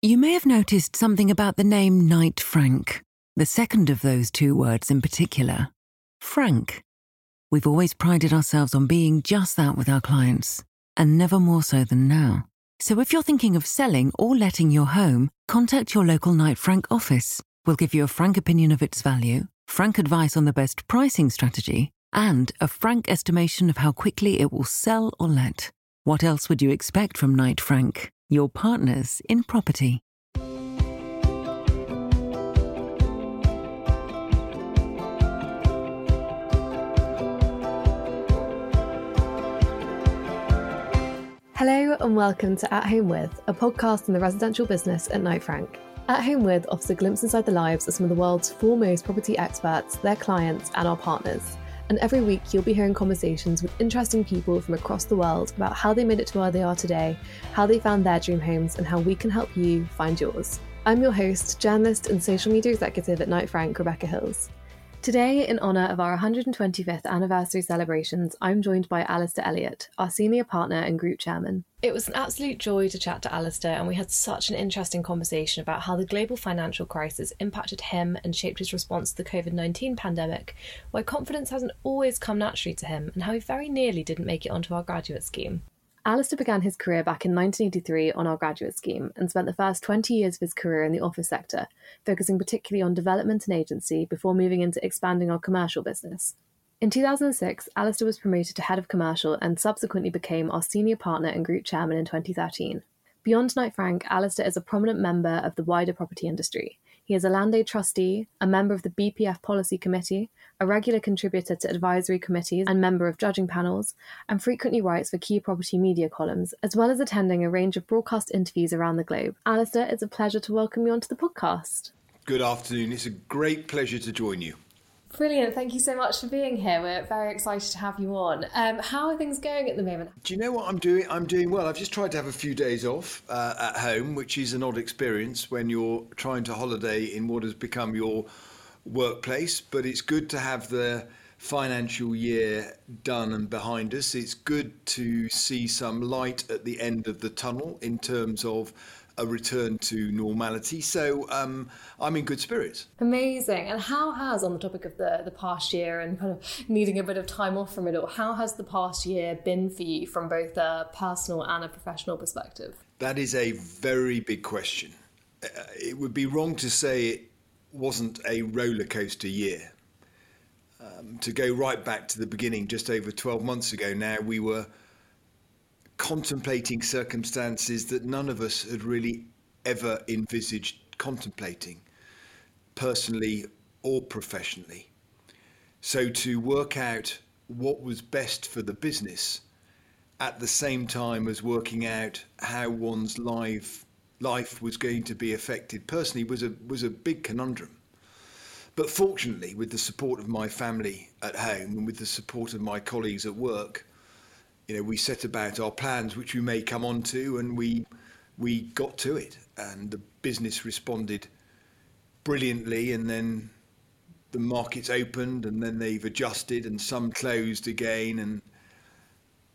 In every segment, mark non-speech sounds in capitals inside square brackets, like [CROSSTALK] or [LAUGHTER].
You may have noticed something about the name Knight Frank, the second of those two words in particular. Frank. We've always prided ourselves on being just that with our clients, and never more so than now. So if you're thinking of selling or letting your home, contact your local Knight Frank office. We'll give you a frank opinion of its value, frank advice on the best pricing strategy, and a frank estimation of how quickly it will sell or let. What else would you expect from Knight Frank, your partners in property? Hello and welcome to At Home With, a podcast on the residential business at Knight Frank. At Home With offers a glimpse inside the lives of some of the world's foremost property experts, their clients, and our partners. And every week, you'll be hearing conversations with interesting people from across the world about how they made it to where they are today, how they found their dream homes, and how we can help you find yours. I'm your host, journalist, and social media executive at Knight Frank, Rebecca Hills. Today, in honour of our 125th anniversary celebrations, I'm joined by Alistair Elliott, our senior partner and group chairman. It was an absolute joy to chat to Alistair, and we had such an interesting conversation about how the global financial crisis impacted him and shaped his response to the COVID 19 pandemic, why confidence hasn't always come naturally to him, and how he very nearly didn't make it onto our graduate scheme. Alistair began his career back in 1983 on our graduate scheme and spent the first 20 years of his career in the office sector, focusing particularly on development and agency before moving into expanding our commercial business. In 2006, Alistair was promoted to head of commercial and subsequently became our senior partner and group chairman in 2013. Beyond Knight Frank, Alistair is a prominent member of the wider property industry. He is a LandAid trustee, a member of the BPF Policy Committee, a regular contributor to advisory committees and member of judging panels, and frequently writes for key property media columns, as well as attending a range of broadcast interviews around the globe. Alistair, it's a pleasure to welcome you onto the podcast. Good afternoon. It's a great pleasure to join you. Brilliant. Thank you so much for being here. We're very excited to have you on. Um, how are things going at the moment? Do you know what I'm doing? I'm doing well. I've just tried to have a few days off uh, at home, which is an odd experience when you're trying to holiday in what has become your workplace. But it's good to have the financial year done and behind us. It's good to see some light at the end of the tunnel in terms of a return to normality. So um, I'm in good spirits. Amazing. And how has, on the topic of the, the past year and kind of needing a bit of time off from it all, how has the past year been for you from both a personal and a professional perspective? That is a very big question. Uh, it would be wrong to say it wasn't a roller coaster year. Um, to go right back to the beginning, just over 12 months ago now, we were contemplating circumstances that none of us had really ever envisaged contemplating, personally or professionally. So to work out what was best for the business at the same time as working out how one's life life was going to be affected personally was a was a big conundrum. But fortunately, with the support of my family at home and with the support of my colleagues at work, you know, we set about our plans, which we may come on to, and we we got to it, and the business responded brilliantly, and then the markets opened, and then they've adjusted, and some closed again, and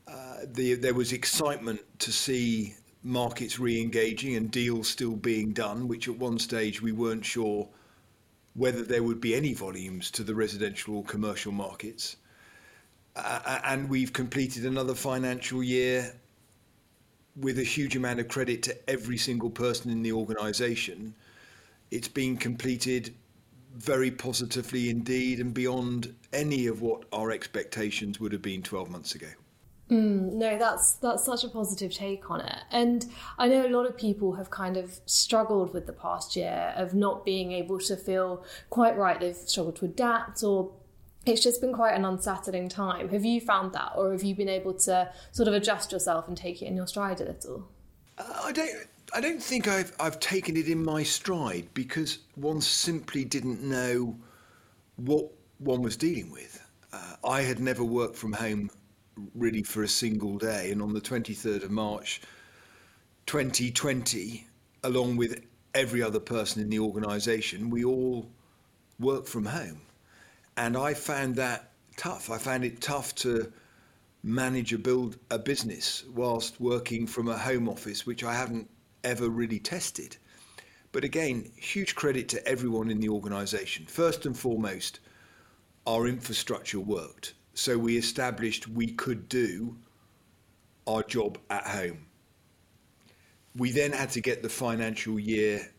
uh, the, there was excitement to see markets re-engaging and deals still being done, which at one stage we weren't sure whether there would be any volumes to the residential or commercial markets. And we've completed another financial year with a huge amount of credit to every single person in the organisation. It's been completed very positively indeed and beyond any of what our expectations would have been 12 months ago. Mm, no, that's that's such a positive take on it, and I know a lot of people have kind of struggled with the past year of not being able to feel quite right. They've struggled to adapt, or it's just been quite an unsettling time. Have you found that, or have you been able to sort of adjust yourself and take it in your stride a little? Uh, I don't. I don't think I've I've taken it in my stride because one simply didn't know what one was dealing with. Uh, I had never worked from home really for a single day. And on the 23rd of March 2020, along with every other person in the organisation, we all worked from home. And I found that tough. I found it tough to manage a build a business whilst working from a home office, which I haven't ever really tested. But again, huge credit to everyone in the organisation. First and foremost, our infrastructure worked. So we established we could do our job at home. We then had to get the financial year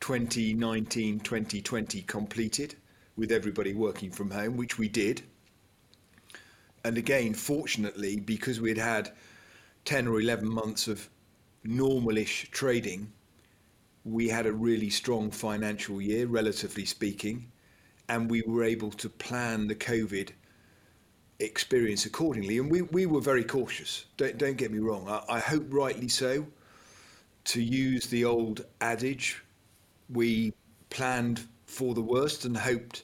2019 2020 completed with everybody working from home, which we did. And again, fortunately, because we'd had 10 or 11 months of normalish trading, we had a really strong financial year, relatively speaking, and we were able to plan the COVID experience accordingly. And we, we were very cautious. Don't, don't get me wrong. I, I hope rightly so. To use the old adage, we planned for the worst and hoped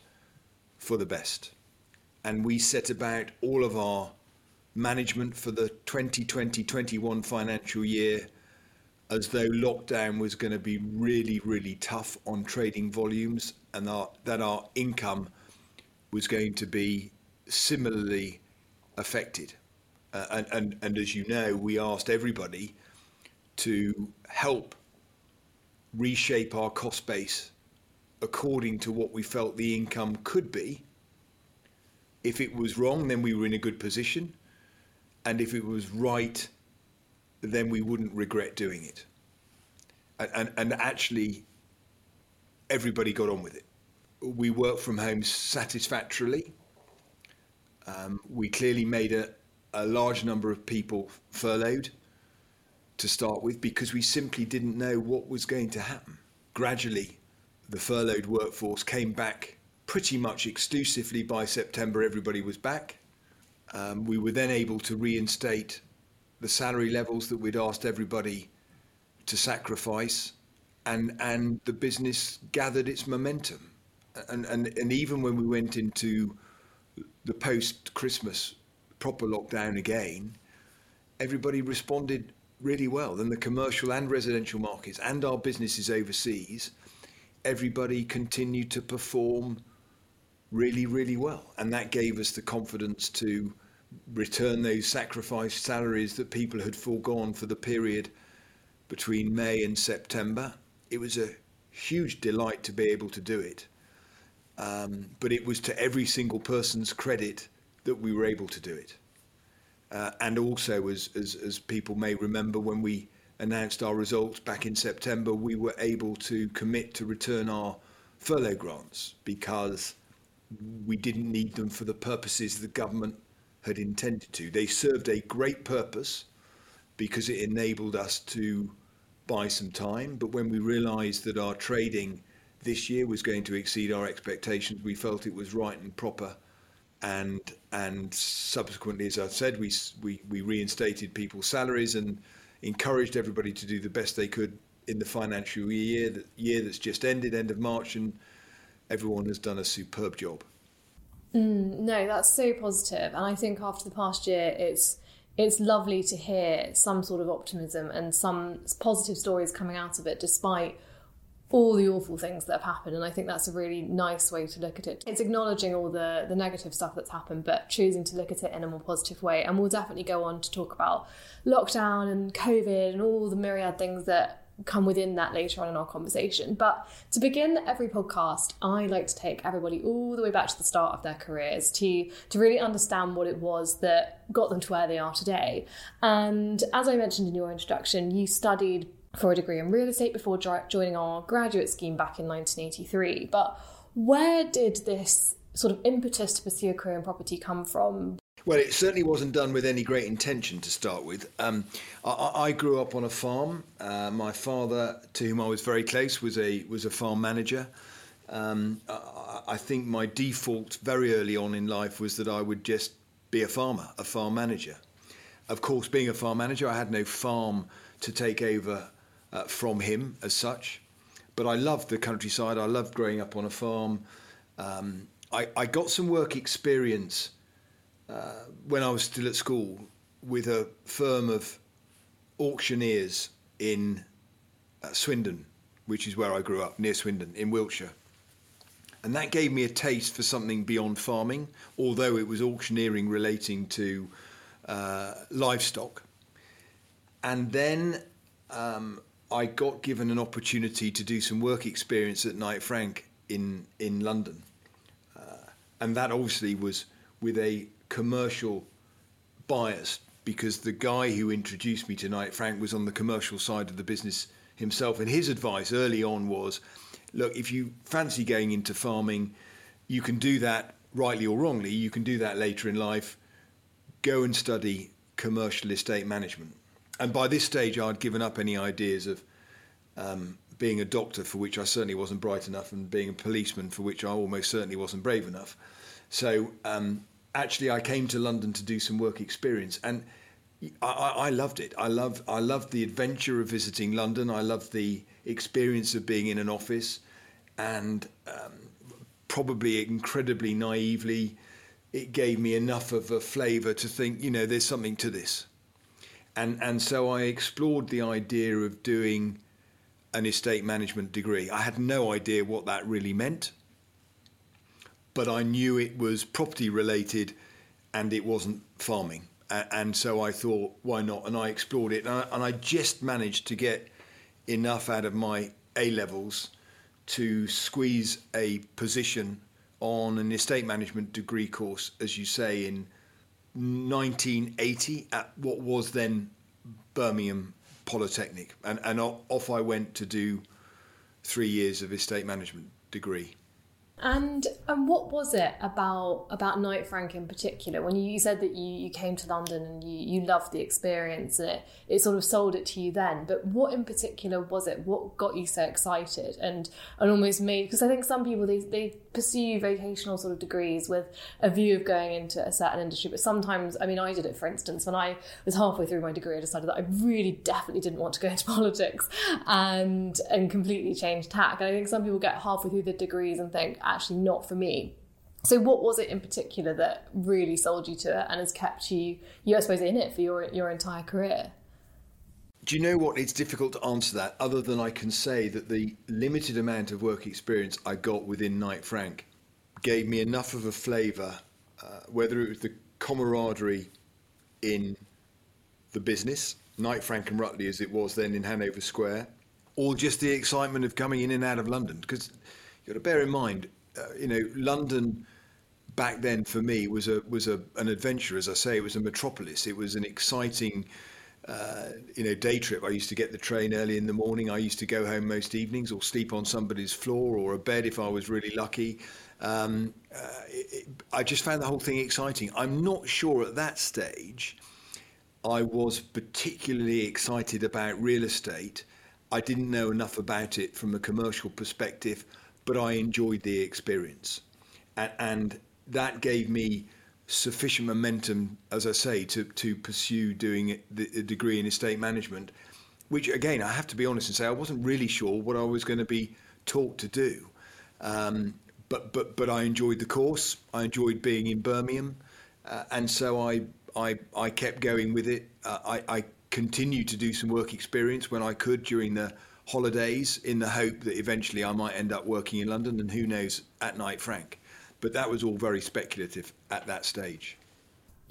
for the best. And we set about all of our management for the 2020-21 financial year as though lockdown was going to be really, really tough on trading volumes and our, that our income was going to be similarly affected. Uh, and, and, and as you know, we asked everybody to help reshape our cost base according to what we felt the income could be. If it was wrong, then we were in a good position. And if it was right, then we wouldn't regret doing it. And, and, and actually, everybody got on with it. We worked from home satisfactorily. Um, we clearly made a, a large number of people furloughed to start with because we simply didn't know what was going to happen. Gradually, the furloughed workforce came back pretty much exclusively by September, everybody was back. Um, we were then able to reinstate the salary levels that we'd asked everybody to sacrifice, and and the business gathered its momentum. And and and even when we went into the post Christmas proper lockdown again, everybody responded really well. Then the commercial and residential markets and our businesses overseas, everybody continued to perform really, really well. And that gave us the confidence to return those sacrificed salaries that people had foregone for the period between May and September. It was a huge delight to be able to do it. Um, but it was to every single person's credit that we were able to do it. Uh, and also, as, as, as people may remember, when we announced our results back in September, we were able to commit to return our furlough grants because we didn't need them for the purposes the government had intended to. They served a great purpose because it enabled us to buy some time. But when we realised that our trading this year was going to exceed our expectations, we felt it was right and proper. And and subsequently, as I said, we we, we reinstated people's salaries and encouraged everybody to do the best they could in the financial year that year that's just ended, end of March, and everyone has done a superb job. Mm, no, that's so positive, and I think after the past year, it's it's lovely to hear some sort of optimism and some positive stories coming out of it, despite all the awful things that have happened. And I think that's a really nice way to look at it. It's acknowledging all the the negative stuff that's happened, but choosing to look at it in a more positive way. And we'll definitely go on to talk about lockdown and COVID and all the myriad things that come within that later on in our conversation. But to begin every podcast, I like to take everybody all the way back to the start of their careers to to really understand what it was that got them to where they are today. And as I mentioned in your introduction, you studied for a degree in real estate before joining our graduate scheme back in 1983. But where did this sort of impetus to pursue a career in property come from? Well, it certainly wasn't done with any great intention to start with. Um, I, I, grew up on a farm. Uh, my father, to whom I was very close, was a was a farm manager. Um, I, I think my default very early on in life was that I would just be a farmer, a farm manager. Of course, being a farm manager, I had no farm to take over uh, from him as such. But I loved the countryside. I loved growing up on a farm. Um, I, I got some work experience uh, when I was still at school with a firm of auctioneers in uh, Swindon, which is where I grew up, near Swindon in Wiltshire. And that gave me a taste for something beyond farming, although it was auctioneering relating to uh, livestock. And then um, I got given an opportunity to do some work experience at Knight Frank in in London, uh, and that obviously was with a commercial bias because the guy who introduced me to Knight Frank was on the commercial side of the business himself, and his advice early on was, look, if you fancy going into farming, you can do that rightly or wrongly. You can do that later in life. Go and study commercial estate management. And by this stage, I'd given up any ideas of um, being a doctor, for which I certainly wasn't bright enough, and being a policeman, for which I almost certainly wasn't brave enough. So um, actually, I came to London to do some work experience, and I, I loved it. I love I loved the adventure of visiting London. I loved the experience of being in an office, and um, probably incredibly naively, it gave me enough of a flavour to think, you know, there's something to this, and and so I explored the idea of doing an estate management degree. I had no idea what that really meant but I knew it was property related and it wasn't farming. And so I thought, why not? And I explored it. And I, just managed to get enough out of my A levels to squeeze a position on an estate management degree course, as you say, in 1980 at what was then Birmingham Polytechnic. And, and off I went to do three years of estate management degree. And and what was it about about Knight Frank in particular? When you, said that you, you came to London and you, you loved the experience it, it sort of sold it to you then. But what in particular was it? What got you so excited and and almost made because I think some people they, they pursue vocational sort of degrees with a view of going into a certain industry. But sometimes I mean I did it for instance when I was halfway through my degree I decided that I really definitely didn't want to go [LAUGHS] into politics and and completely change tack. And I think some people get halfway through the degrees and think actually not for me. So, what was it in particular that really sold you to it and has kept you, you I suppose, in it for your your entire career? Do you know what? It's difficult to answer that, other than I can say that the limited amount of work experience I got within Knight Frank gave me enough of a flavour, uh, whether it was the camaraderie in the business, Knight Frank and Rutley as it was then in Hanover Square, or just the excitement of coming in and out of London. Because you've got to bear in mind, uh, you know, London back then for me was a was a an adventure. As I say, it was a metropolis. It was an exciting. Uh, you know, day trip. I used to get the train early in the morning. I used to go home most evenings or sleep on somebody's floor or a bed if I was really lucky. Um, uh, it, I just found the whole thing exciting. I'm not sure at that stage I was particularly excited about real estate. I didn't know enough about it from a commercial perspective but I enjoyed the experience. And, and that gave me sufficient momentum, as I say, to, to pursue doing a degree in estate management, which again, I have to be honest and say, I wasn't really sure what I was going to be taught to do. Um, but, but, but I enjoyed the course. I enjoyed being in Birmingham. Uh, and so I, I, I kept going with it. Uh, I, I continued to do some work experience when I could during the holidays in the hope that eventually I might end up working in London and who knows at Knight, Frank. But that was all very speculative at that stage.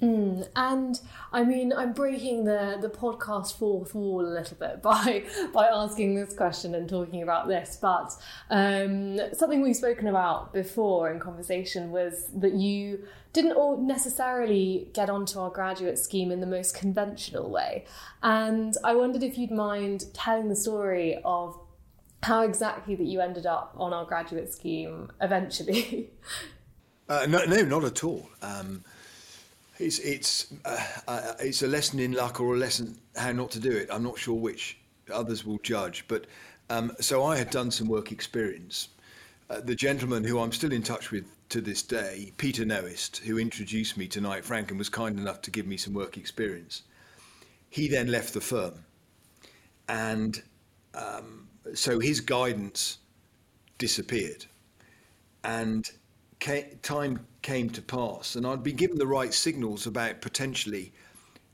Mm, and I mean, I'm breaking the, the podcast fourth wall a little bit [LAUGHS] by by asking this question and talking about this. But um, something we've spoken about before in conversation was that you didn't all necessarily get onto our graduate scheme in the most conventional way. And I wondered if you'd mind telling the story of how exactly that you ended up on our graduate scheme eventually. [LAUGHS] uh, no, no, not at all. Um, it's it's uh, uh, it's a lesson in luck or a lesson how not to do it. I'm not sure which others will judge, but um, so I had done some work experience. Uh, the gentleman who I'm still in touch with to this day, Peter Noest, who introduced me to Knight Frank and was kind enough to give me some work experience. He then left the firm, and um, so his guidance disappeared, and came, time came to pass, and I'd been given the right signals about potentially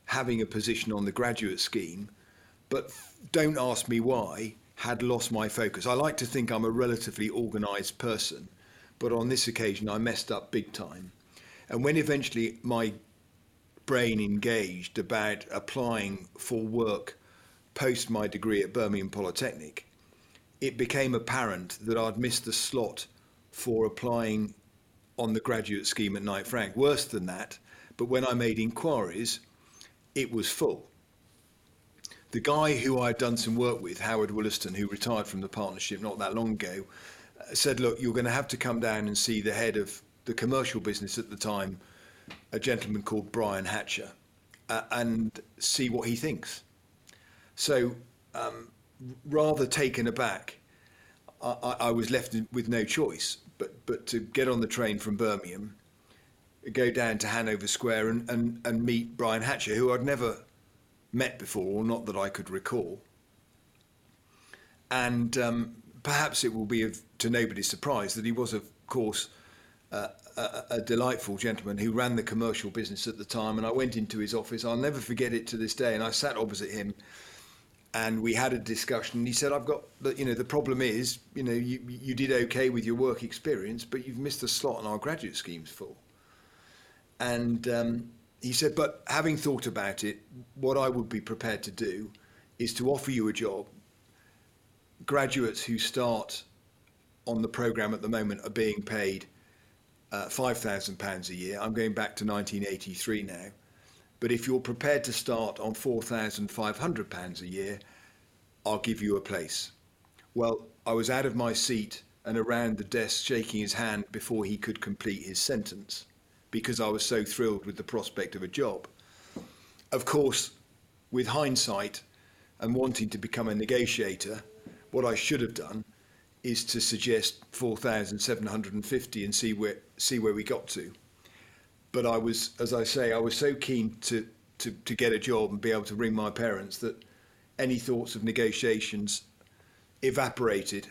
having a position on the graduate scheme, but don't ask me why, had lost my focus. I like to think I'm a relatively organised person, but on this occasion I messed up big time. And when eventually my brain engaged about applying for work post my degree at Birmingham Polytechnic, it became apparent that I'd missed the slot for applying on the graduate scheme at Knight Frank. Worse than that, but when I made inquiries, it was full. The guy who I'd done some work with, Howard Wollaston, who retired from the partnership not that long ago, said, Look, you're going to have to come down and see the head of the commercial business at the time, a gentleman called Brian Hatcher, uh, and see what he thinks. So, um, rather taken aback, I, I, was left with no choice but, but to get on the train from Birmingham, go down to Hanover Square and, and, and meet Brian Hatcher, who I'd never met before, or not that I could recall. And um, perhaps it will be of, to nobody's surprise that he was, of course, uh, a, a, delightful gentleman who ran the commercial business at the time. And I went into his office. I'll never forget it to this day. And I sat opposite him, and we had a discussion. He said, "I've got, the, you know, the problem is, you know, you you did okay with your work experience, but you've missed a slot on our graduate schemes full." And um, he said, "But having thought about it, what I would be prepared to do is to offer you a job. Graduates who start on the program at the moment are being paid." uh, £5,000 a year. I'm going back to 1983 now. But if you're prepared to start on £4,500 a year, I'll give you a place. Well, I was out of my seat and around the desk shaking his hand before he could complete his sentence because I was so thrilled with the prospect of a job. Of course, with hindsight and wanting to become a negotiator, what I should have done is to suggest 4,750 and see where see where we got to. But I was, as I say, I was so keen to, to, to get a job and be able to ring my parents that any thoughts of negotiations evaporated.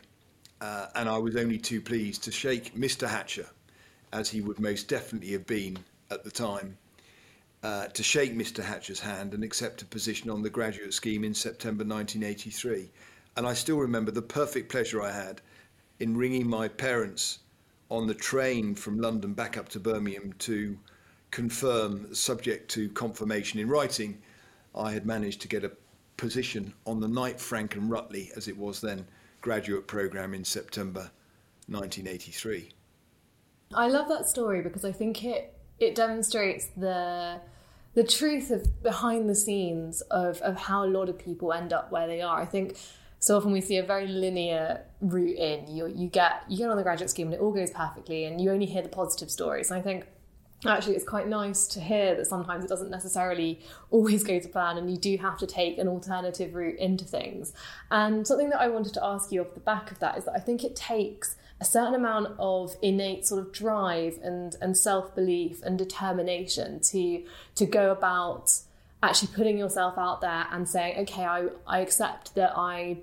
Uh, and I was only too pleased to shake Mr. Hatcher, as he would most definitely have been at the time, uh, to shake Mr. Hatcher's hand and accept a position on the graduate scheme in September 1983. And I still remember the perfect pleasure I had in ringing my parents on the train from London back up to Birmingham to confirm, subject to confirmation in writing, I had managed to get a position on the Knight Frank and Rutley, as it was then, graduate programme in September 1983. I love that story because I think it it demonstrates the the truth of behind the scenes of, of how a lot of people end up where they are. I think so often we see a very linear route in. You you get you get on the graduate scheme and it all goes perfectly, and you only hear the positive stories. And I think actually it's quite nice to hear that sometimes it doesn't necessarily always go to plan and you do have to take an alternative route into things. And something that I wanted to ask you off the back of that is that I think it takes a certain amount of innate sort of drive and, and self-belief and determination to to go about actually putting yourself out there and saying, okay, I, I accept that I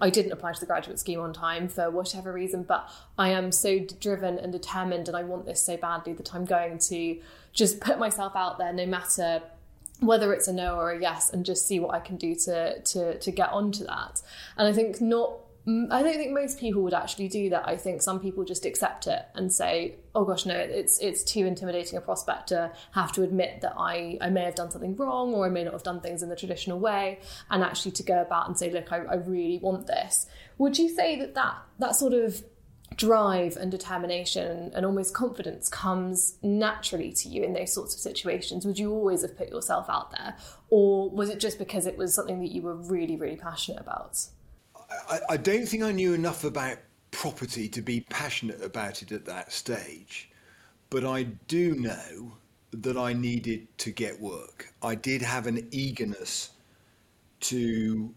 I didn't apply to the graduate scheme on time for whatever reason, but I am so driven and determined and I want this so badly that I'm going to just put myself out there no matter whether it's a no or a yes and just see what I can do to to to get onto that. And I think not I don't think most people would actually do that. I think some people just accept it and say, "Oh gosh, no, it's it's too intimidating a prospect to have to admit that I I may have done something wrong or I may not have done things in the traditional way." And actually to go about and say, "Look, I, I really want this." Would you say that that that sort of drive and determination and almost confidence comes naturally to you in those sorts of situations? Would you always have put yourself out there, or was it just because it was something that you were really really passionate about? I, I don't think I knew enough about property to be passionate about it at that stage, but I do know that I needed to get work. I did have an eagerness to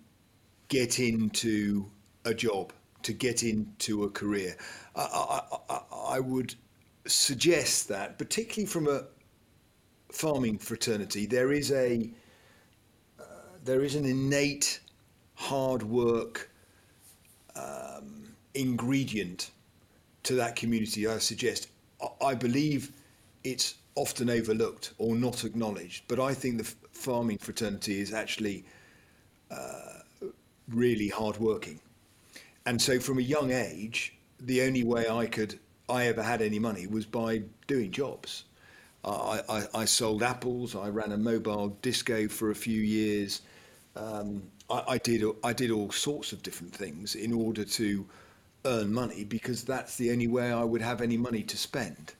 get into a job, to get into a career. I, I, I, would suggest that, particularly from a farming fraternity, there is a uh, there is an innate hard work um, ingredient to that community, I suggest. I believe it's often overlooked or not acknowledged, but I think the farming fraternity is actually uh, really hardworking. And so, from a young age, the only way I could I ever had any money was by doing jobs. I, I, I sold apples. I ran a mobile disco for a few years. Um, I, I did I did all sorts of different things in order to earn money because that's the only way I would have any money to spend.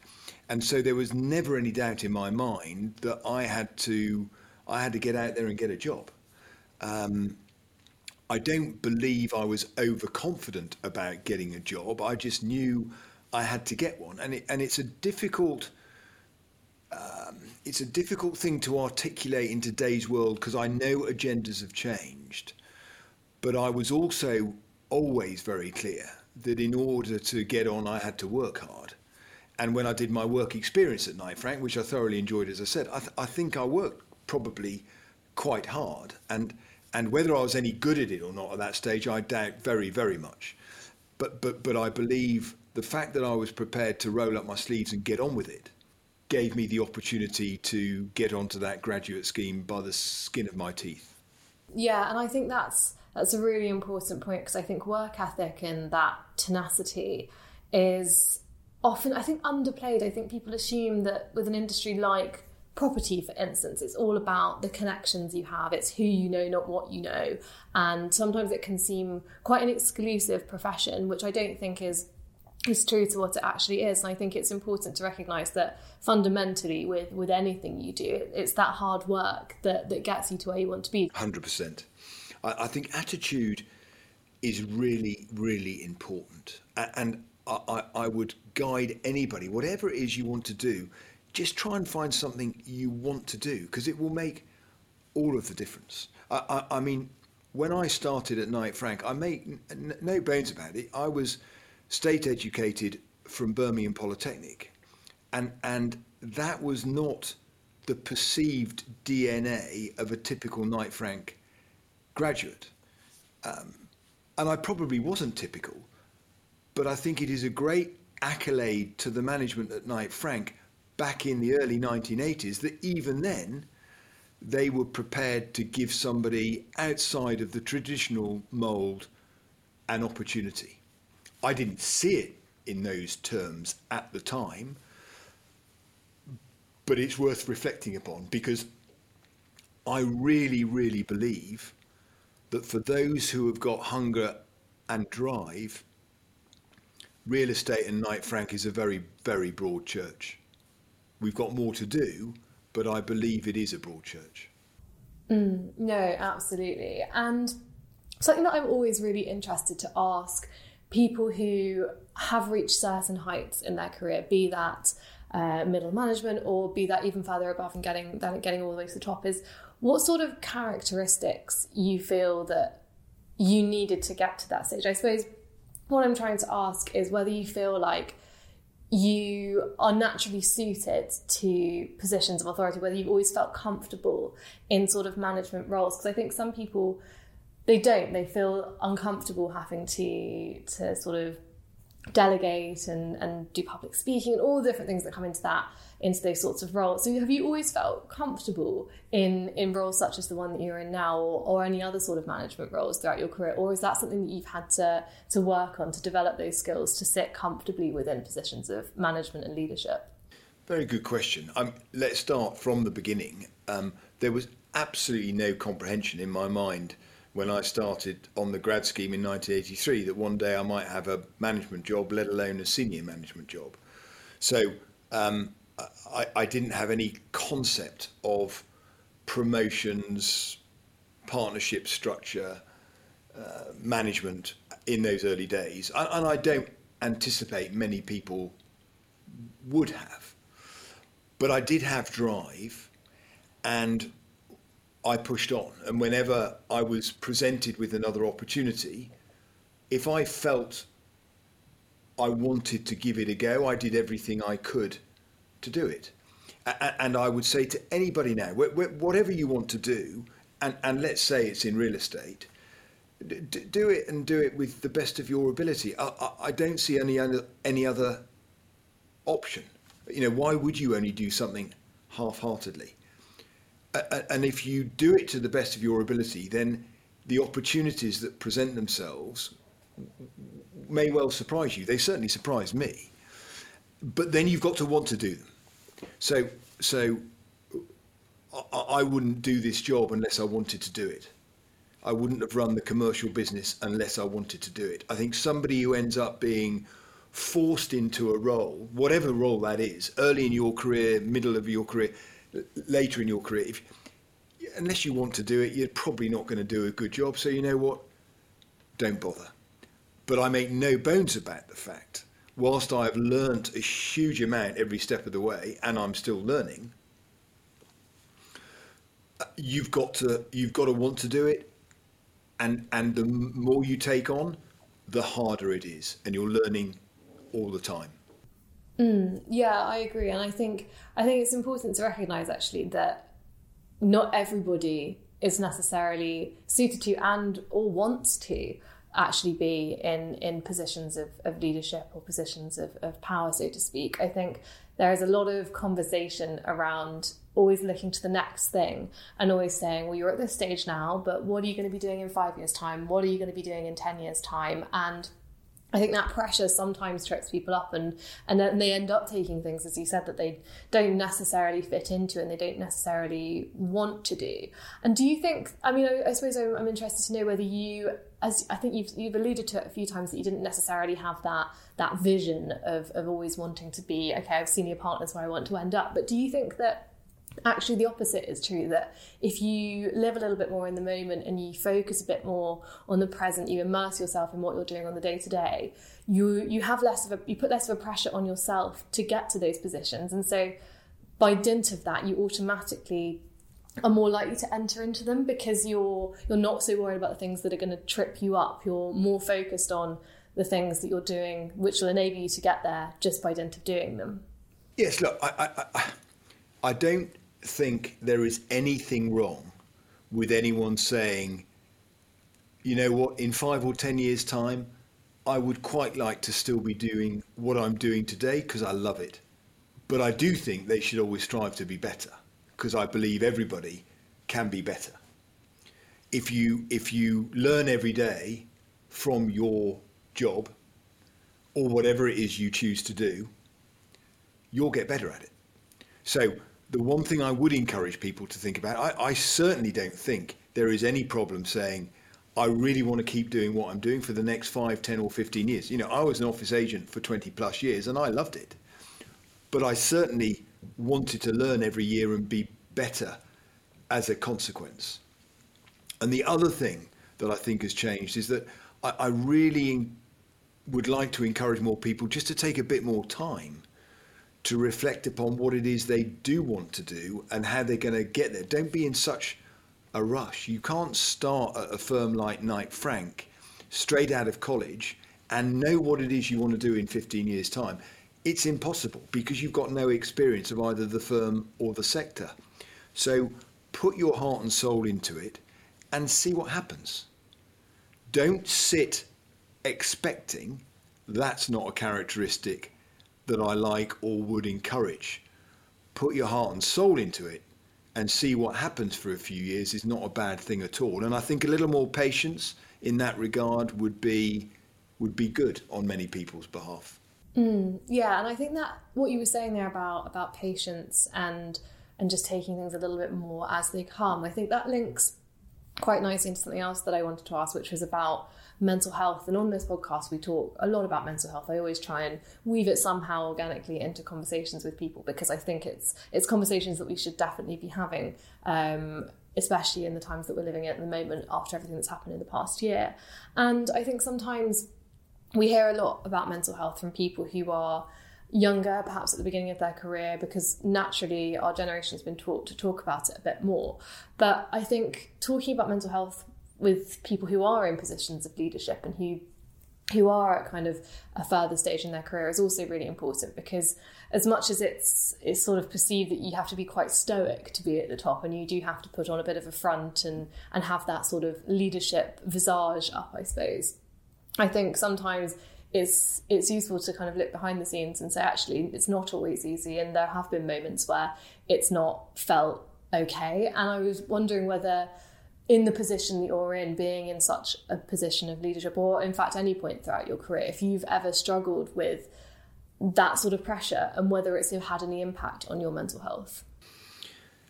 And so there was never any doubt in my mind that I had to I had to get out there and get a job. Um, I don't believe I was overconfident about getting a job. I just knew I had to get one, and it, and it's a difficult um, it's a difficult thing to articulate in today's world because I know agendas have changed, but I was also always very clear that in order to get on, I had to work hard. And when I did my work experience at Knight Frank, which I thoroughly enjoyed, as I said, I, th- I think I worked probably quite hard. And and whether I was any good at it or not at that stage, I doubt very, very much. But but but I believe the fact that I was prepared to roll up my sleeves and get on with it gave me the opportunity to get onto that graduate scheme by the skin of my teeth. Yeah, and I think that's that's a really important point because I think work ethic and that tenacity is often I think underplayed. I think people assume that with an industry like property, for instance, it's all about the connections you have. It's who you know, not what you know. And sometimes it can seem quite an exclusive profession, which I don't think is is true to what it actually is. And I think it's important to recognise that fundamentally, with with anything you do, it's that hard work that that gets you to where you want to be. Hundred percent. I, I think attitude is really, really important, and I, I would guide anybody, whatever it is you want to do, just try and find something you want to do because it will make all of the difference. I, I, I mean, when I started at Knight Frank, I make no bones about it. I was state educated from Birmingham Polytechnic, and and that was not the perceived DNA of a typical Knight Frank graduate. Um, and I probably wasn't typical, but I think it is a great accolade to the management at Knight Frank back in the early 1980s that even then they were prepared to give somebody outside of the traditional mold an opportunity. I didn't see it in those terms at the time, but it's worth reflecting upon because I really, really believe that for those who have got hunger and drive, real estate and Knight Frank is a very, very broad church. We've got more to do, but I believe it is a broad church. Mm, no, absolutely. And something that I'm always really interested to ask people who have reached certain heights in their career, be that uh, middle management or be that even further above and getting getting all the way to the top, is what sort of characteristics you feel that you needed to get to that stage? I suppose what I'm trying to ask is whether you feel like you are naturally suited to positions of authority, whether you've always felt comfortable in sort of management roles. Because I think some people they don't. They feel uncomfortable having to to sort of delegate and, and do public speaking and all the different things that come into that into those sorts of roles. So have you always felt comfortable in in roles such as the one that you're in now or, or any other sort of management roles throughout your career? Or is that something that you've had to to work on to develop those skills to sit comfortably within positions of management and leadership? Very good question. Um, let's start from the beginning. Um, there was absolutely no comprehension in my mind when I started on the grad scheme in 1983 that one day I might have a management job, let alone a senior management job. So um, I, I didn't have any concept of promotions, partnership structure, uh, management in those early days. And, and I don't anticipate many people would have. But I did have drive and I pushed on. And whenever I was presented with another opportunity, if I felt I wanted to give it a go, I did everything I could to do it. And I would say to anybody now, whatever you want to do, and, and let's say it's in real estate, do it and do it with the best of your ability. I, I don't see any other, any other option. You know, why would you only do something half-heartedly? And if you do it to the best of your ability, then the opportunities that present themselves may well surprise you. They certainly surprised me. But then you've got to want to do them. So, so I, I wouldn't do this job unless I wanted to do it. I wouldn't have run the commercial business unless I wanted to do it. I think somebody who ends up being forced into a role, whatever role that is, early in your career, middle of your career, later in your career, if, unless you want to do it, you're probably not going to do a good job. So you know what? Don't bother. But I make no bones about the fact, whilst I've learnt a huge amount every step of the way, and I'm still learning, you've got to you've got to want to do it, and and the more you take on, the harder it is, and you're learning all the time. Mm, yeah, I agree, and I think I think it's important to recognise actually that not everybody is necessarily suited to and or wants to actually be in in positions of, of leadership or positions of, of power, so to speak. I think there is a lot of conversation around always looking to the next thing and always saying, well, you're at this stage now, but what are you going to be doing in five years' time? What are you going to be doing in 10 years' time? And I think that pressure sometimes trips people up and and then they end up taking things, as you said, that they don't necessarily fit into and they don't necessarily want to do. And do you think, I mean, I, I suppose I'm, I'm, interested to know whether you, as I think you've, you've alluded to it a few times, that you didn't necessarily have that that vision of, of always wanting to be, okay, I've senior partners where I want to end up. But do you think that actually the opposite is true that if you live a little bit more in the moment and you focus a bit more on the present you immerse yourself in what you're doing on the day to day you you have less of a you put less of a pressure on yourself to get to those positions. And so by dint of that you automatically are more likely to enter into them because you're you're not so worried about the things that are going to trip you up. You're more focused on the things that you're doing which will enable you to get there just by dint of doing them. Yes look i i, I don't think there is anything wrong with anyone saying, you know what, in five or 10 years' time, I would quite like to still be doing what I'm doing today because I love it. But I do think they should always strive to be better because I believe everybody can be better. If you, if you learn every day from your job or whatever it is you choose to do, you'll get better at it. So the one thing I would encourage people to think about, I, I certainly don't think there is any problem saying, I really want to keep doing what I'm doing for the next five, 10, or 15 years. You know, I was an office agent for 20 plus years and I loved it. But I certainly wanted to learn every year and be better as a consequence. And the other thing that I think has changed is that I, I really would like to encourage more people just to take a bit more time to reflect upon what it is they do want to do and how they're going to get there. Don't be in such a rush. You can't start at a firm like Knight Frank straight out of college and know what it is you want to do in 15 years' time. It's impossible because you've got no experience of either the firm or the sector. So put your heart and soul into it and see what happens. Don't sit expecting that's not a characteristic that I like or would encourage. Put your heart and soul into it and see what happens for a few years is not a bad thing at all. And I think a little more patience in that regard would be would be good on many people's behalf. Mm, yeah, and I think that what you were saying there about about patience and and just taking things a little bit more as they come, I think that links quite nicely into something else that I wanted to ask, which was about mental health. And on this podcast, we talk a lot about mental health. I always try and weave it somehow organically into conversations with people because I think it's it's conversations that we should definitely be having. Um, especially in the times that we're living in at the moment after everything that's happened in the past year. And I think sometimes we hear a lot about mental health from people who are younger, perhaps at the beginning of their career, because naturally our generation has been taught to talk about it a bit more. But I think talking about mental health with people who are in positions of leadership and who who are at kind of a further stage in their career is also really important because as much as it's it's sort of perceived that you have to be quite stoic to be at the top and you do have to put on a bit of a front and and have that sort of leadership visage up I suppose I think sometimes it's it's useful to kind of look behind the scenes and say actually it's not always easy and there have been moments where it's not felt okay and I was wondering whether in the position that you're in, being in such a position of leadership, or in fact, any point throughout your career, if you've ever struggled with that sort of pressure and whether it's had any impact on your mental health?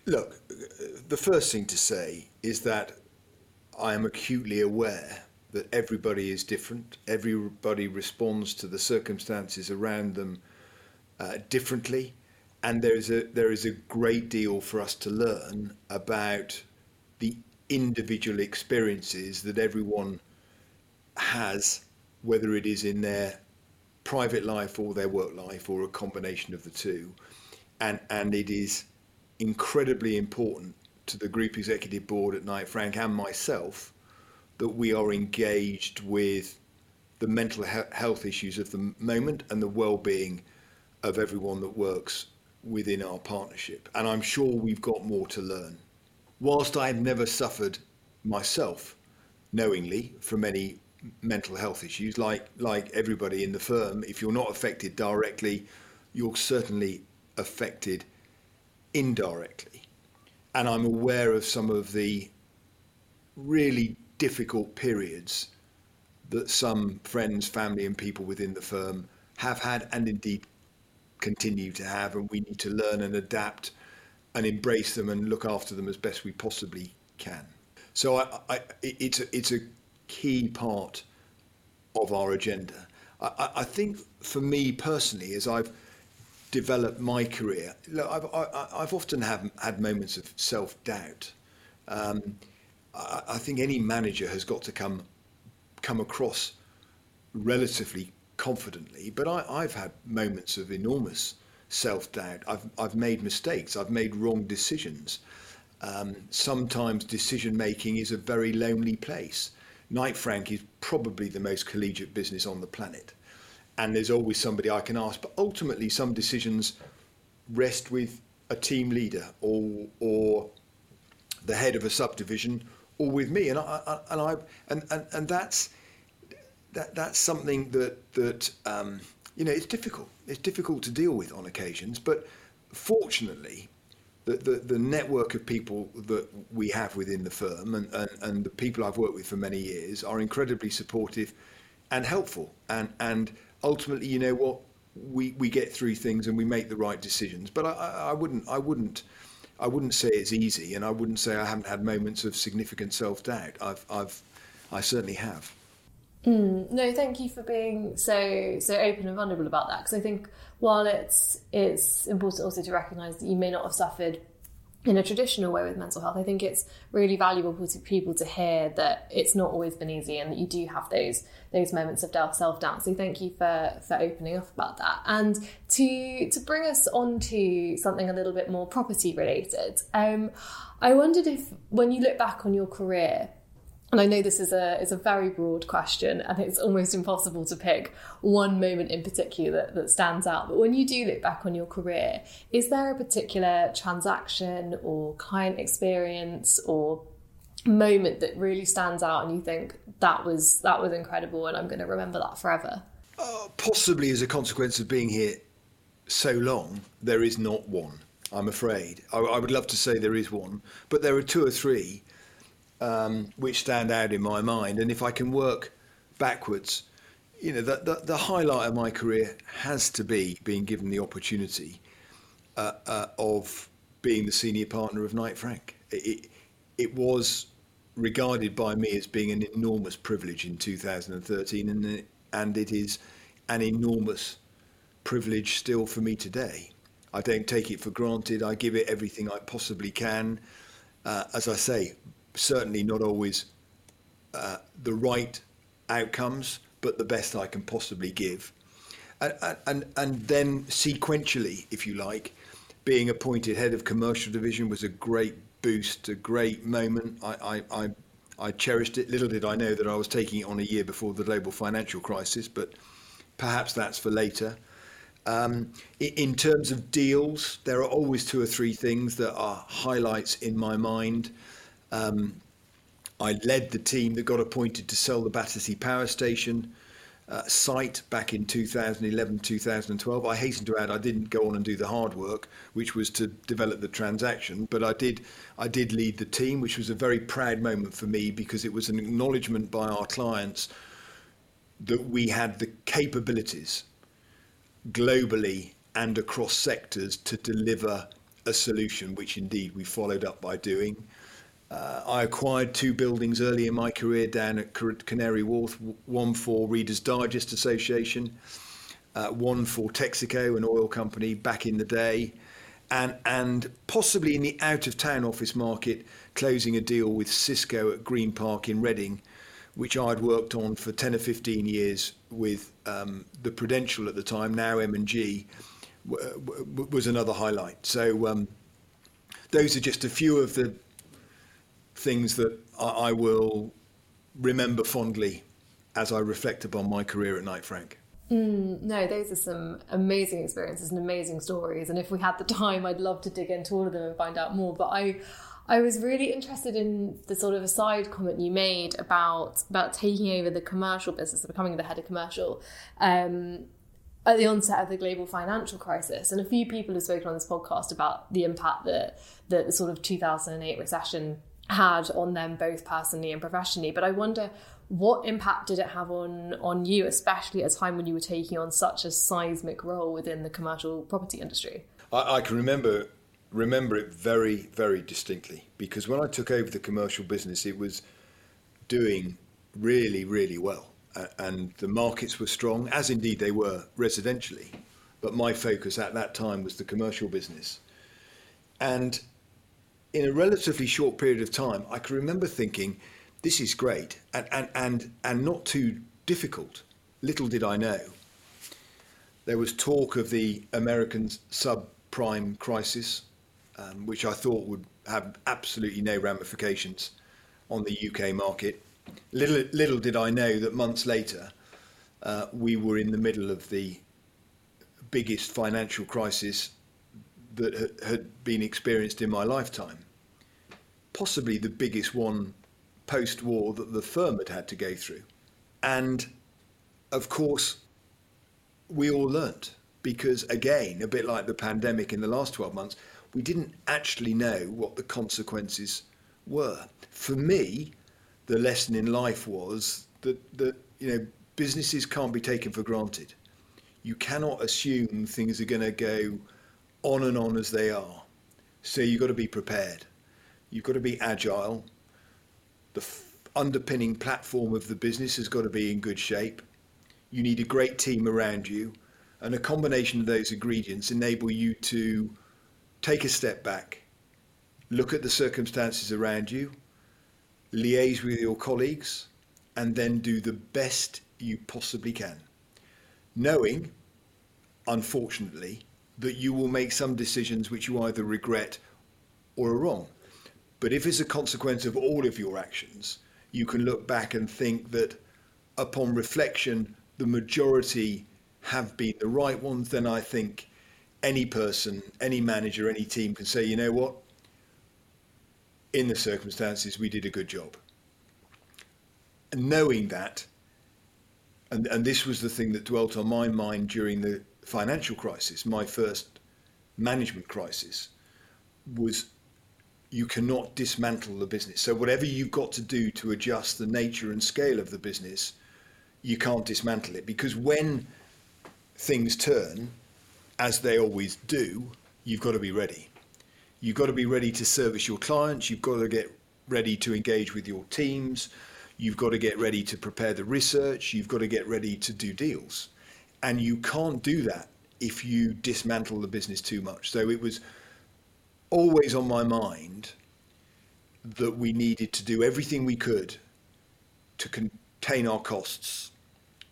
Look, the first thing to say is that I am acutely aware that everybody is different. Everybody responds to the circumstances around them uh, differently, and there is a there is a great deal for us to learn about the individual experiences that everyone has, whether it is in their private life or their work life or a combination of the two, and and it is incredibly important to the group executive board at Knight Frank and myself that we are engaged with the mental he- health issues of the moment and the well-being of everyone that works within our partnership. And I'm sure we've got more to learn. Whilst I've never suffered myself knowingly from any mental health issues, like like everybody in the firm, if you're not affected directly, you're certainly affected indirectly. And I'm aware of some of the really difficult periods that some friends, family, and people within the firm have had and indeed continue to have. And we need to learn and adapt and embrace them and look after them as best we possibly can. So I, I, it's, a, it's a key part of our agenda. I, I think for me personally, as I've developed my career, look, I've, I, I've often have, had moments of self doubt. Um, I, think any manager has got to come come across relatively confidently, but I, I've had moments of enormous self doubt. I've, I've made mistakes, I've made wrong decisions. Um, sometimes decision making is a very lonely place. Knight Frank is probably the most collegiate business on the planet. And there's always somebody I can ask. But ultimately, some decisions rest with a team leader or, or the head of a subdivision or with me. And I, I and I and, and, and that's that that's something that that um, you know it's difficult. It's difficult to deal with on occasions. But fortunately, the, the, the network of people that we have within the firm and, and, and the people I've worked with for many years are incredibly supportive and helpful. And, and ultimately, you know what, we, we get through things and we make the right decisions. But I, I wouldn't, I wouldn't, I wouldn't say it's easy, and I wouldn't say I haven't had moments of significant self doubt. I've, I've, I certainly have. Mm, no, thank you for being so so open and vulnerable about that. Because I think while it's it's important also to recognise that you may not have suffered in a traditional way with mental health, I think it's really valuable for people to hear that it's not always been easy and that you do have those those moments of self doubt. So thank you for for opening up about that. And to to bring us on to something a little bit more property related, um, I wondered if when you look back on your career and I know this is a is a very broad question, and it's almost impossible to pick one moment in particular that, that stands out. But when you do look back on your career, is there a particular transaction or client experience or moment that really stands out, and you think that was that was incredible, and I'm going to remember that forever? Uh, possibly as a consequence of being here so long, there is not one. I'm afraid. I, I would love to say there is one, but there are two or three um, which stand out in my mind. And if I can work backwards, you know, the, the, the highlight of my career has to be being given the opportunity uh, uh, of being the senior partner of Knight Frank. It, it was regarded by me as being an enormous privilege in 2013, and and it is an enormous privilege still for me today. I don't take it for granted. I give it everything I possibly can. Uh, as I say, certainly not always uh, the right outcomes, but the best I can possibly give. And, and, and then sequentially, if you like, being appointed head of commercial division was a great boost, a great moment. I, I, I, I cherished it. Little did I know that I was taking it on a year before the global financial crisis, but perhaps that's for later. Um, in terms of deals, there are always two or three things that are highlights in my mind. Um, I led the team that got appointed to sell the Battersea Power Station uh, site back in 2011, 2012. I hasten to add, I didn't go on and do the hard work, which was to develop the transaction, but I did, I did lead the team, which was a very proud moment for me because it was an acknowledgement by our clients that we had the capabilities globally and across sectors to deliver a solution, which indeed we followed up by doing. Uh, I acquired two buildings early in my career down at Canary Wharf, one for Reader's Digest Association, uh, one for Texaco, an oil company back in the day, and, and possibly in the out of town office market, closing a deal with Cisco at Green Park in Reading, which I'd worked on for 10 or 15 years with um, the Prudential at the time, now M&G, w- w- was another highlight. So um, those are just a few of the things that I, I will remember fondly as I reflect upon my career at Knight Frank. Mm, no, those are some amazing experiences and amazing stories. And if we had the time, I'd love to dig into all of them and find out more. But I, I was really interested in the sort of aside comment you made about about taking over the commercial business, becoming the head of commercial. Um, at the onset of the global financial crisis, and a few people have spoken on this podcast about the impact that, that the sort of 2008 recession had on them both personally and professionally. But I wonder what impact did it have on on you, especially at a time when you were taking on such a seismic role within the commercial property industry? I, I can remember remember it very very distinctly because when I took over the commercial business, it was doing really really well, and the markets were strong, as indeed they were residentially. But my focus at that time was the commercial business, and in a relatively short period of time, I can remember thinking, this is great and, and, and, and not too difficult. Little did I know. There was talk of the American subprime crisis, um, which I thought would have absolutely no ramifications on the UK market. Little, little did I know that months later, uh, we were in the middle of the biggest financial crisis that had been experienced in my lifetime. Possibly the biggest one post war that the firm had had to go through. And of course, we all learnt because, again, a bit like the pandemic in the last 12 months, we didn't actually know what the consequences were. For me, the lesson in life was that, that you know, businesses can't be taken for granted. You cannot assume things are going to go on and on as they are. So you've got to be prepared. You've got to be agile. The f- underpinning platform of the business has got to be in good shape. You need a great team around you. And a combination of those ingredients enable you to take a step back, look at the circumstances around you, liaise with your colleagues, and then do the best you possibly can. Knowing, unfortunately, that you will make some decisions which you either regret or are wrong. But if it's a consequence of all of your actions, you can look back and think that upon reflection, the majority have been the right ones, then I think any person, any manager, any team can say, you know what? In the circumstances, we did a good job. And knowing that, and, and this was the thing that dwelt on my mind during the financial crisis, my first management crisis, was you cannot dismantle the business. So whatever you've got to do to adjust the nature and scale of the business, you can't dismantle it because when things turn, as they always do, you've got to be ready. You've got to be ready to service your clients. You've got to get ready to engage with your teams. You've got to get ready to prepare the research. You've got to get ready to do deals. And you can't do that if you dismantle the business too much. So it was always on my mind that we needed to do everything we could to contain our costs,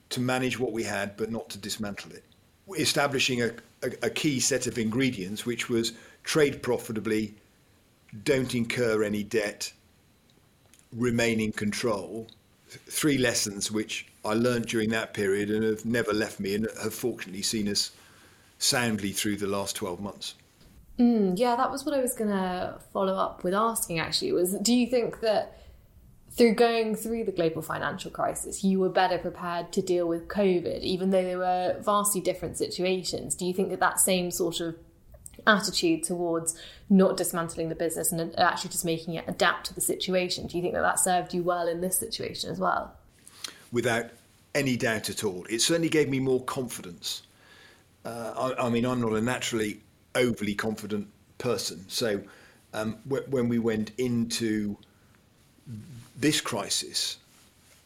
to manage what we had, but not to dismantle it. Establishing a, a, a key set of ingredients, which was trade profitably, don't incur any debt, remain in control. Three lessons which I learned during that period and have never left me and have fortunately seen us soundly through the last 12 months. Mm, yeah, that was what I was going to follow up with asking actually was do you think that through going through the global financial crisis, you were better prepared to deal with COVID, even though they were vastly different situations? Do you think that that same sort of attitude towards not dismantling the business and actually just making it adapt to the situation, do you think that that served you well in this situation as well? without any doubt at all. It certainly gave me more confidence. Uh, I, I, mean, I'm not a naturally overly confident person, so Um, when we went into this crisis,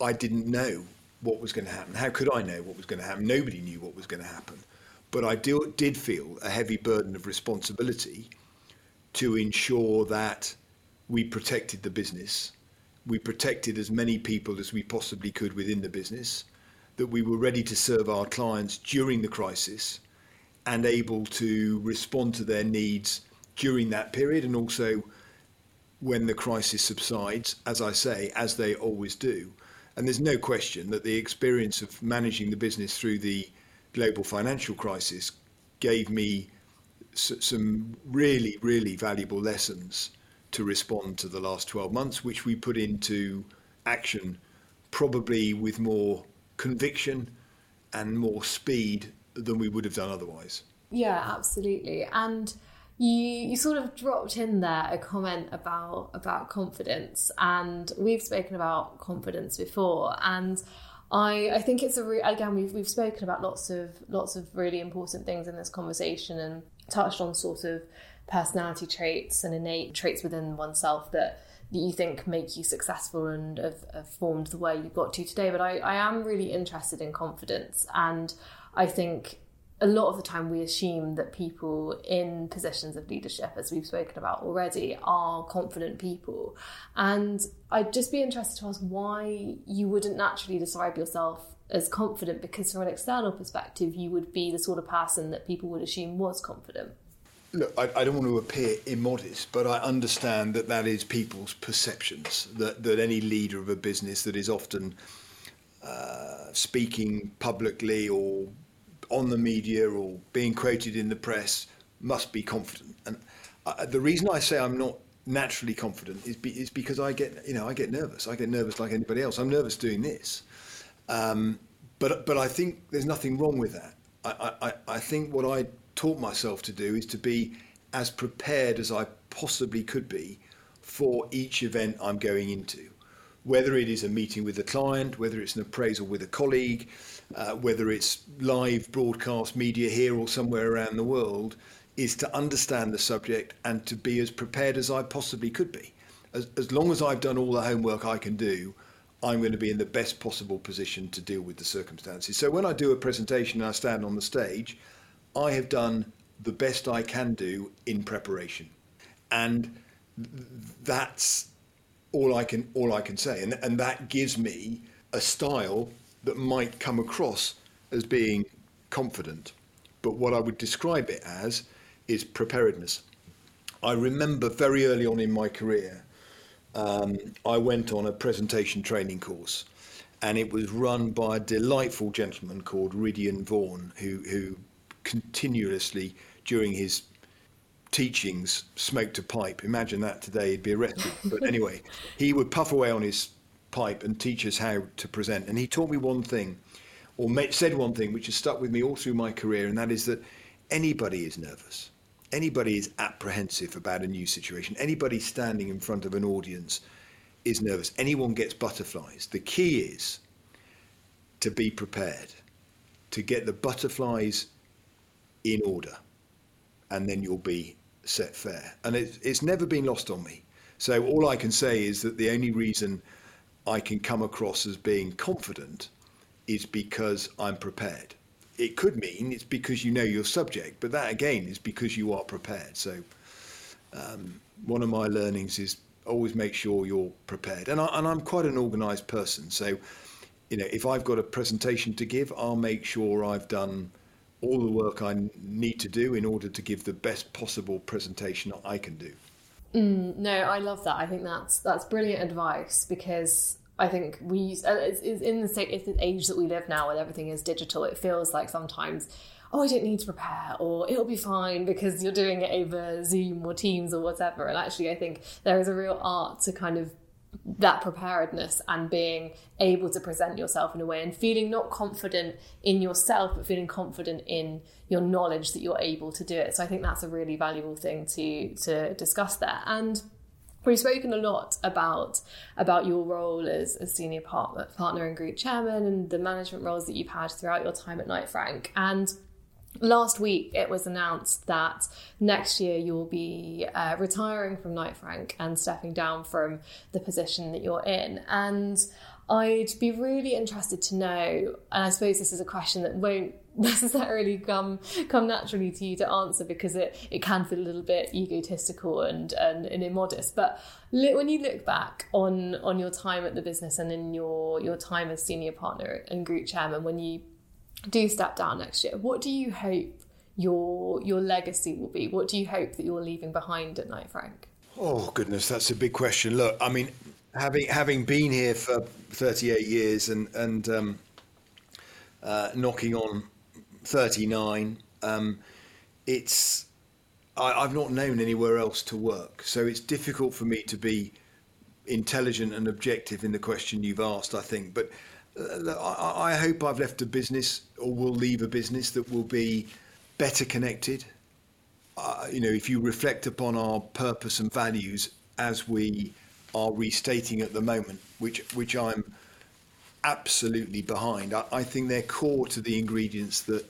I didn't know what was going to happen. How could I know what was going to happen? Nobody knew what was going to happen. But I do, did feel a heavy burden of responsibility to ensure that we protected the business, we protected as many people as we possibly could within the business, that we were ready to serve our clients during the crisis and able to respond to their needs during that period and also when the crisis subsides, as I say, as they always do. And there's no question that the experience of managing the business through the global financial crisis gave me s- some really, really valuable lessons to respond to the last 12 months, which we put into action probably with more conviction and more speed than we would have done otherwise. Yeah, absolutely. And you you sort of dropped in there a comment about about confidence and we've spoken about confidence before and I, I think it's a re- again we've we've spoken about lots of lots of really important things in this conversation and touched on sort of personality traits and innate traits within oneself that that you think make you successful and have, have formed the way you got to today. But I, I am really interested in confidence and I think a lot of the time we assume that people in positions of leadership, as we've spoken about already, are confident people. And I'd just be interested to ask why you wouldn't naturally describe yourself as confident, because from an external perspective, you would be the sort of person that people would assume was confident. Look, I, I, don't want to appear immodest, but I understand that that is people's perceptions. That that any leader of a business that is often uh, speaking publicly or on the media or being quoted in the press must be confident. And uh, the reason I say I'm not naturally confident is, be, is because I get, you know, I get nervous. I get nervous like anybody else. I'm nervous doing this. Um, but, but I think there's nothing wrong with that. I, I, I think what I taught myself to do is to be as prepared as I possibly could be for each event I'm going into whether it is a meeting with a client, whether it's an appraisal with a colleague, uh, whether it's live broadcast media here or somewhere around the world, is to understand the subject and to be as prepared as I possibly could be. As, as long as I've done all the homework I can do, I'm going to be in the best possible position to deal with the circumstances. So when I do a presentation and I stand on the stage, I have done the best I can do in preparation. And that's all I can all I can say, and and that gives me a style that might come across as being confident, but what I would describe it as is preparedness. I remember very early on in my career, um, I went on a presentation training course, and it was run by a delightful gentleman called Ridian Vaughan, who who continuously during his teachings smoked a pipe. Imagine that today, he'd be arrested. But anyway, he would puff away on his pipe and teach us how to present. And he taught me one thing, or said one thing, which has stuck with me all through my career, and that is that anybody is nervous. Anybody is apprehensive about a new situation. Anybody standing in front of an audience is nervous. Anyone gets butterflies. The key is to be prepared, to get the butterflies in order, and then you'll be set fair. And it, it's never been lost on me. So all I can say is that the only reason I can come across as being confident is because I'm prepared. It could mean it's because you know your subject, but that again is because you are prepared. So um, one of my learnings is always make sure you're prepared. And, I, and I'm quite an organised person. So, you know, if I've got a presentation to give, I'll make sure I've done all the work I need to do in order to give the best possible presentation I can do. Mm, no, I love that. I think that's that's brilliant advice because I think we uh, it's, it's in the state, it's the age that we live now, where everything is digital. It feels like sometimes, oh, I don't need to prepare, or it'll be fine because you're doing it over Zoom or Teams or whatever. And actually, I think there is a real art to kind of that preparedness and being able to present yourself in a way and feeling not confident in yourself but feeling confident in your knowledge that you're able to do it. So i think that's a really valuable thing to to discuss there. And we've spoken a lot about about your role as a senior partner partner and group chairman and the management roles that you've had throughout your time at knight frank. And last week it was announced that next year you'll be uh, retiring from Knight Frank and stepping down from the position that you're in. And I'd be really interested to know, and I suppose this is a question that won't [LAUGHS] necessarily come come naturally to you to answer because it, it can feel a little bit egotistical and, and, and immodest. But when you look back on on your time at the business and in your your time as senior partner and group chairman, when you do step down next year, what do you hope your your legacy will be? What do you hope that you're leaving behind at Knight Frank? Oh goodness, that's a big question. Look, I mean, having having been here for 38 years and and um, uh, knocking on 39, um, it's I, have not known anywhere else to work, so it's difficult for me to be intelligent and objective in the question you've asked. I think, but I, hope I've left a business or will leave a business that will be better connected. Uh, you know, if you reflect upon our purpose and values as we are restating at the moment, which which I'm absolutely behind. I, I think they're core to the ingredients that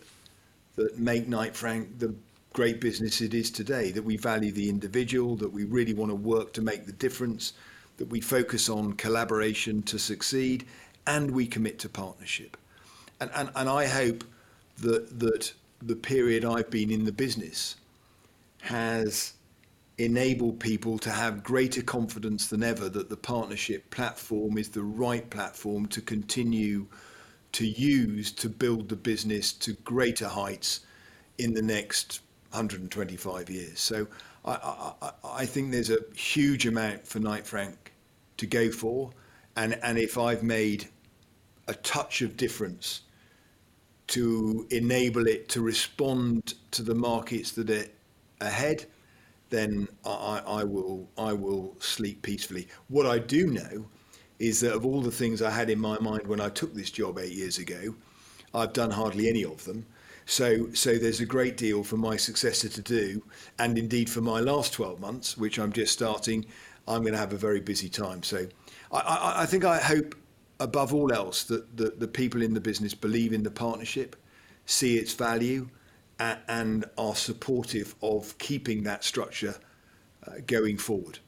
that make Knight Frank the great business it is today. That we value the individual, that we really want to work to make the difference, that we focus on collaboration to succeed, and we commit to partnership. And and, and I hope that that the period I've been in the business has enabled people to have greater confidence than ever that the partnership platform is the right platform to continue to use to build the business to greater heights in the next 125 years. So I, I, I think there's a huge amount for Knight Frank to go for. And, and if I've made a touch of difference to enable it to respond to the markets that are ahead, then I, I will I will sleep peacefully. What I do know is that of all the things I had in my mind when I took this job eight years ago, I've done hardly any of them. So so there's a great deal for my successor to do, and indeed for my last 12 months, which I'm just starting, I'm going to have a very busy time. So I, I, think I hope above all else that the, the people in the business believe in the partnership, see its value and are supportive of keeping that structure uh, going forward.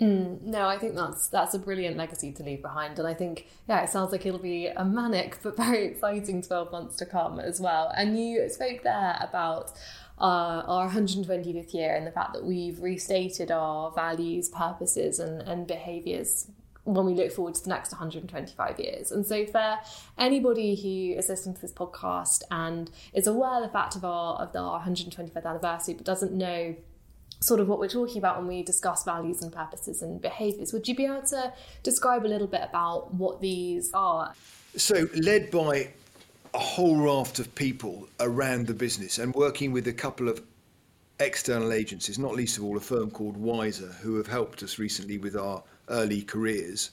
Mm, no, I think that's that's a brilliant legacy to leave behind, and I think yeah, it sounds like it'll be a manic but [LAUGHS] very exciting twelve months to come as well. And you spoke there about uh, our 120th year and the fact that we've restated our values, purposes, and and behaviours when we look forward to the next 125 years. And so, for anybody who is listening to this podcast and is aware of the fact of our of our 125th anniversary, but doesn't know sort of what we're talking about when we discuss values and purposes and behaviours, would you be able to describe a little bit about what these are? So, led by a whole raft of people around the business and working with a couple of external agencies, not least of all a firm called Wiser, who have helped us recently with our early careers,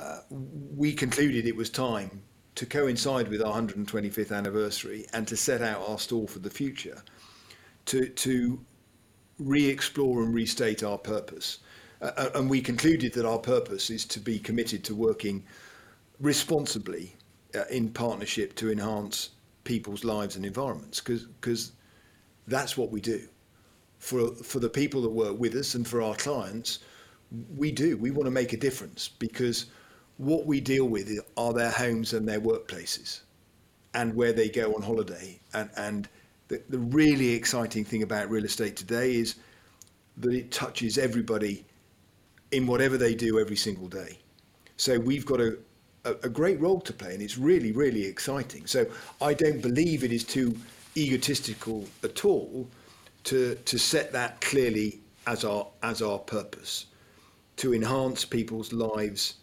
uh, we concluded it was time to coincide with our 125th anniversary and to set out our stall for the future, to, to re-explore and restate our purpose. Uh, uh and we concluded that our purpose is to be committed to working responsibly uh, in partnership to enhance people's lives and environments, because that's what we do. For, for the people that work with us and for our clients, we do. We want to make a difference because what we deal with are their homes and their workplaces and where they go on holiday. And, and the, the really exciting thing about real estate today is that it touches everybody in whatever they do every single day. So we've got a, a, a great role to play and it's really, really exciting. So I don't believe it is too egotistical at all to, to set that clearly as our, as our purpose to enhance people's lives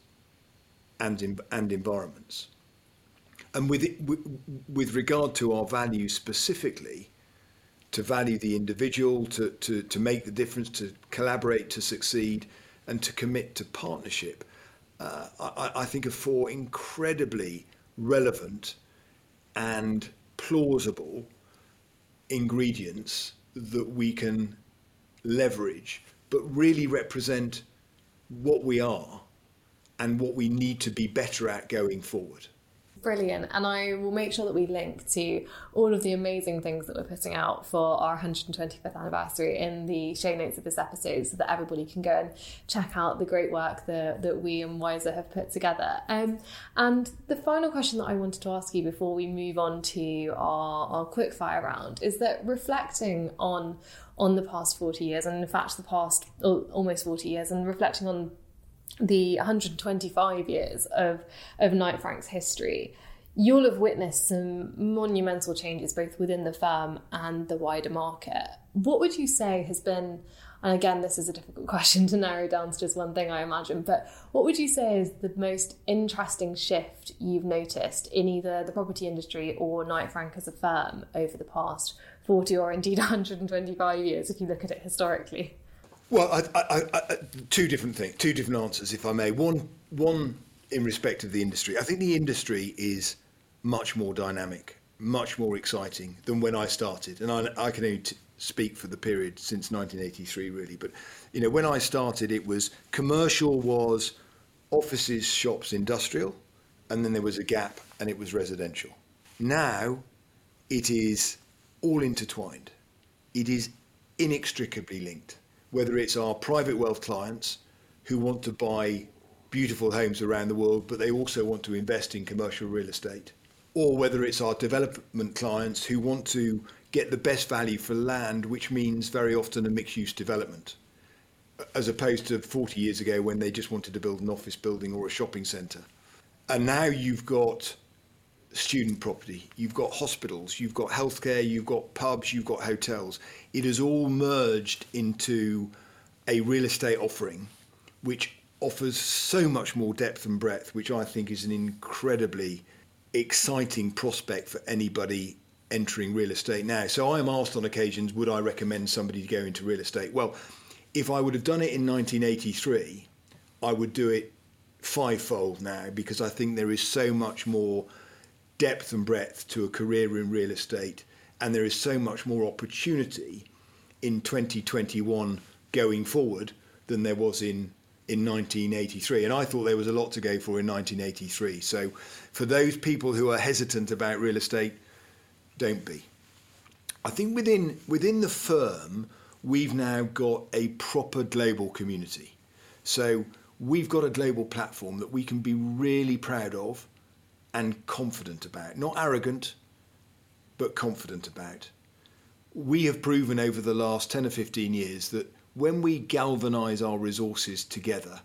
and, and environments. And with, it, with regard to our values specifically, to value the individual, to, to, to make the difference, to collaborate to succeed, and to commit to partnership, uh, I, I think are four incredibly relevant and plausible ingredients that we can leverage, but really represent what we are and what we need to be better at going forward. Brilliant. And I will make sure that we link to all of the amazing things that we're putting out for our 125th anniversary in the show notes of this episode so that everybody can go and check out the great work that, that we and Wiser have put together. Um, and the final question that I wanted to ask you before we move on to our, our quick fire round is that reflecting on on the past 40 years and in fact the past almost 40 years and reflecting on the 125 years of, of Knight Frank's history, you'll have witnessed some monumental changes both within the firm and the wider market. What would you say has been, and again, this is a difficult [LAUGHS] question to narrow down to just one thing, I imagine, but what would you say is the most interesting shift you've noticed in either the property industry or Knight Frank as a firm over the past 40 or indeed [LAUGHS] 125 years, if you look at it historically? Well, I, I, I, two different things, two different answers, if I may. One, one in respect of the industry. I think the industry is much more dynamic, much more exciting than when I started, and I, I can only t- speak for the period since 1983, really. But you know, when I started, it was commercial was offices, shops, industrial, and then there was a gap, and it was residential. Now, it is all intertwined. It is inextricably linked whether it's our private wealth clients who want to buy beautiful homes around the world, but they also want to invest in commercial real estate, or whether it's our development clients who want to get the best value for land, which means very often a mixed use development, as opposed to 40 years ago when they just wanted to build an office building or a shopping centre. And now you've got student property, you've got hospitals, you've got healthcare, you've got pubs, you've got hotels. It has all merged into a real estate offering which offers so much more depth and breadth, which I think is an incredibly exciting prospect for anybody entering real estate now. So I am asked on occasions, would I recommend somebody to go into real estate? Well, if I would have done it in 1983, I would do it fivefold now because I think there is so much more depth and breadth to a career in real estate, and there is so much more opportunity in 2021 going forward than there was in in 1983 and I thought there was a lot to go for in 1983 so for those people who are hesitant about real estate don't be. I think within within the firm we've now got a proper global community. So we've got a global platform that we can be really proud of and confident about. Not arrogant, but confident about. We have proven over the last 10 or 15 years that when we galvanize our resources together,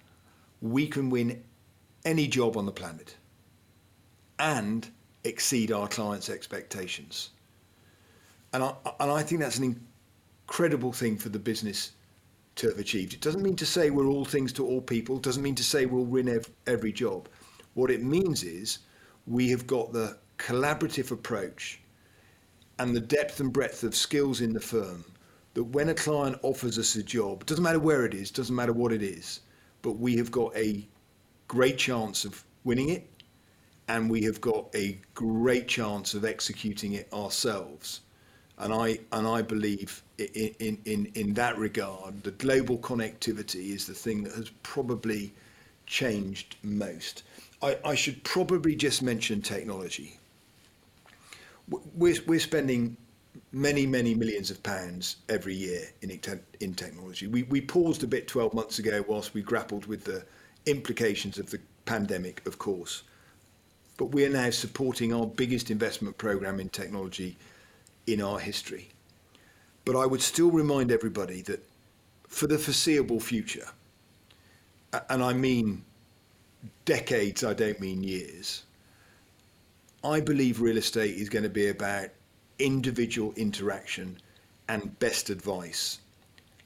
we can win any job on the planet and exceed our clients' expectations. And I, and I think that's an incredible thing for the business to have achieved. It doesn't mean to say we're all things to all people, it doesn't mean to say we'll win ev- every job. What it means is we have got the collaborative approach and the depth and breadth of skills in the firm that when a client offers us a job, doesn't matter where it is, doesn't matter what it is, but we have got a great chance of winning it and we have got a great chance of executing it ourselves. And I and I believe in, in, in, in that regard, the global connectivity is the thing that has probably changed most. I, I should probably just mention technology. We're, we're spending many, many millions of pounds every year in, in technology. We, we paused a bit 12 months ago whilst we grappled with the implications of the pandemic, of course. But we are now supporting our biggest investment program in technology in our history. But I would still remind everybody that for the foreseeable future, and I mean decades, I don't mean years, I believe real estate is going to be about individual interaction and best advice,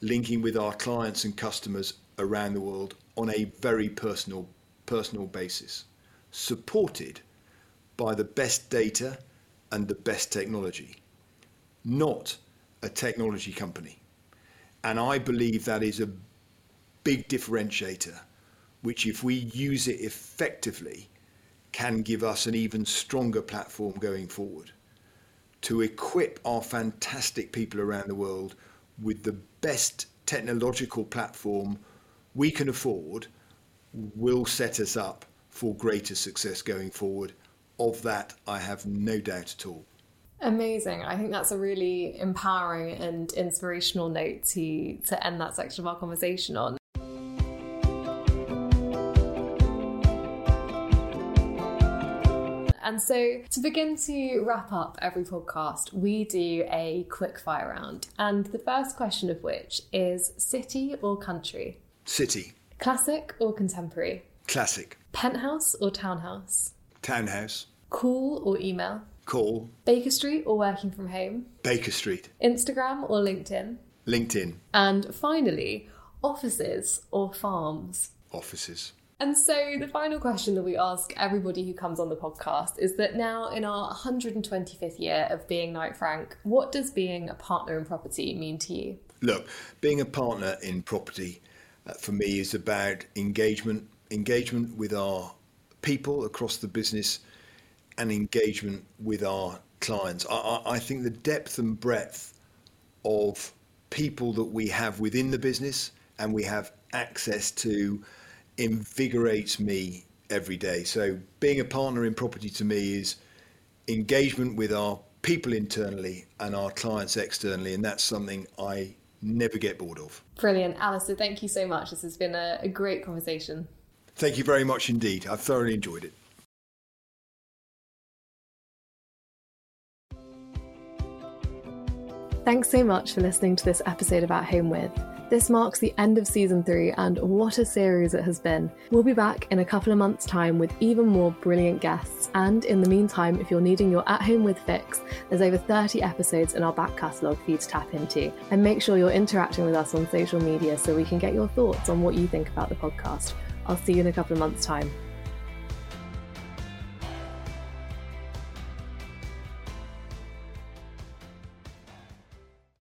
linking with our clients and customers around the world on a very personal personal basis, supported by the best data and the best technology, not a technology company. And I believe that is a big differentiator which, if we use it effectively, can give us an even stronger platform going forward to equip our fantastic people around the world with the best technological platform we can afford will set us up for greater success going forward of that, I have no doubt at all. Amazing. I think that's a really empowering and inspirational note to, to end that section of our conversation on. And so, to begin to wrap up every podcast, we do a quick fire round. And the first question of which is city or country? City. Classic or contemporary? Classic. Penthouse or townhouse? Townhouse. Call or email? Call. Baker Street or working from home? Baker Street. Instagram or LinkedIn? LinkedIn. And finally, offices or farms? Offices. And so, the final question that we ask everybody who comes on the podcast is that now, in our 125th year of being Knight Frank, what does being a partner in property mean to you? Look, being a partner in property uh, for me is about engagement, engagement with our people across the business, and engagement with our clients. I, I, I think the depth and breadth of people that we have within the business and we have access to invigorates me every day. So being a partner in property to me is engagement with our people internally and our clients externally, and that's something I never get bored of. Brilliant. Alistair, thank you so much. This has been a, a great conversation. Thank you very much indeed. I've thoroughly enjoyed it. Thanks so much for listening to this episode about Home With. This marks the end of season three, and what a series it has been. We'll be back in a couple of months' time with even more brilliant guests. And in the meantime, if you're needing your at home with fix, there's over 30 episodes in our back catalogue for you to tap into. And make sure you're interacting with us on social media so we can get your thoughts on what you think about the podcast. I'll see you in a couple of months' time.